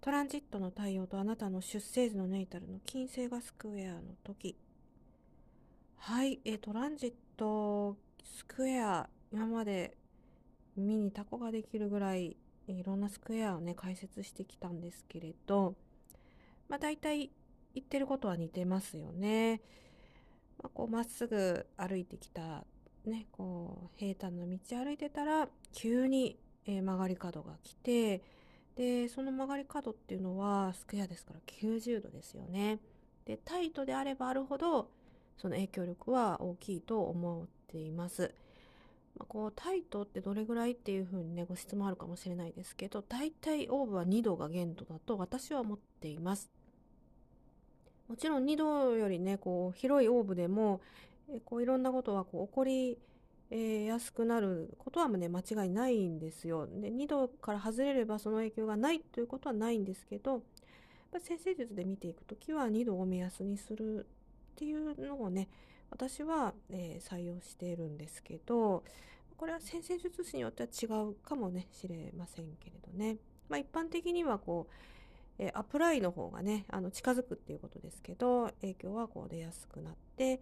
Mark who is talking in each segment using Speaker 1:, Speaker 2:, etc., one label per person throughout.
Speaker 1: トランジットの太陽とあなたの出生時のネイタルの金星がスクエアの時はい、えトランジットスクエア今まで見にタコができるぐらいいろんなスクエアをね解説してきたんですけれどまあ大体言ってることは似てますよね。まあ、こうまっすぐ歩いてきたねこう平坦な道歩いてたら急に、え、曲がり角が来てでその曲がり角っていうのはスクエアですから90度ですよね。でタイトであればあるほどその影響力は大きいと思っています。まあ、こうタイトってどれぐらいっていうふうにねご質問あるかもしれないですけど大体オーブは2度が限度だと私は思っています。もちろん2度よりねこう広いオーブでもこういろんなことはこう起こり、えー、やすくなることはね間違いないんですよ。で2度から外れればその影響がないということはないんですけど先生術で見ていく時は2度を目安にするっていうのをね私は、えー、採用しているんですけどこれは先生術師によっては違うかもねしれませんけれどね、まあ、一般的にはこう、えー、アプライの方がねあの近づくっていうことですけど影響はこう出やすくなって、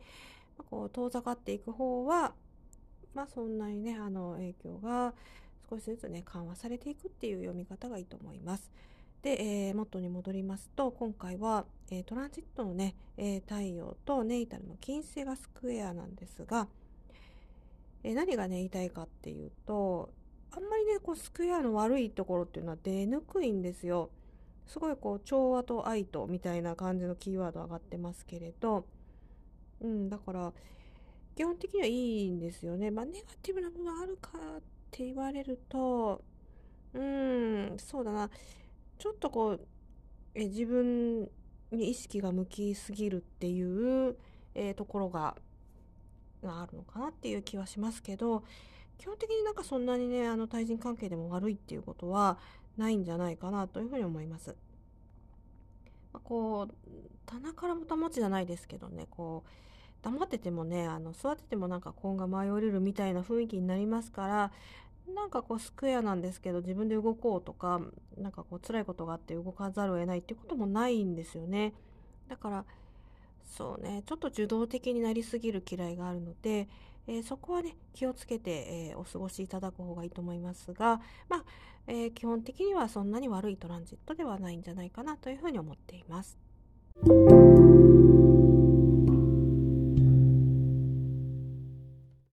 Speaker 1: まあ、こう遠ざかっていく方はまあそんなにねあの影響が少しずつね緩和されていくっていう読み方がいいと思います。で、えー、元に戻りますと今回は、えー、トランジットのね、えー、太陽とネイタルの金星がスクエアなんですが、え何がね言いたいかっていうとあんまりねこうスクエアの悪いところっていうのは出にくいんですよ。すごいこう調和と愛とみたいな感じのキーワード上がってますけれど、うん、だから基本的にはいいんですよね。まあネガティブな部分あるかって言われると、うん、そうだな。ちょっとこう、え自分に意識が向きすぎるっていう、えー、ところががあるのかなっていう気はしますけど基本的になんかそんなにねあの対人関係でも悪いっていうことはないんじゃないかなというふうに思います。まあ、こう棚からぼたもちじゃないですけどねこう黙っててもねあの座っててもなんか根が舞い降りるみたいな雰囲気になりますからなんかこうスクエアなんですけど自分で動こうとかなんかこう辛いことがあって動かざるを得ないっていうこともないんですよねだからそうねちょっと受動的になりすぎる嫌いがあるので、えー、そこはね気をつけて、えー、お過ごしいただく方がいいと思いますがまあ、えー、基本的にはそんなに悪いトランジットではないんじゃないかなというふうに思っています。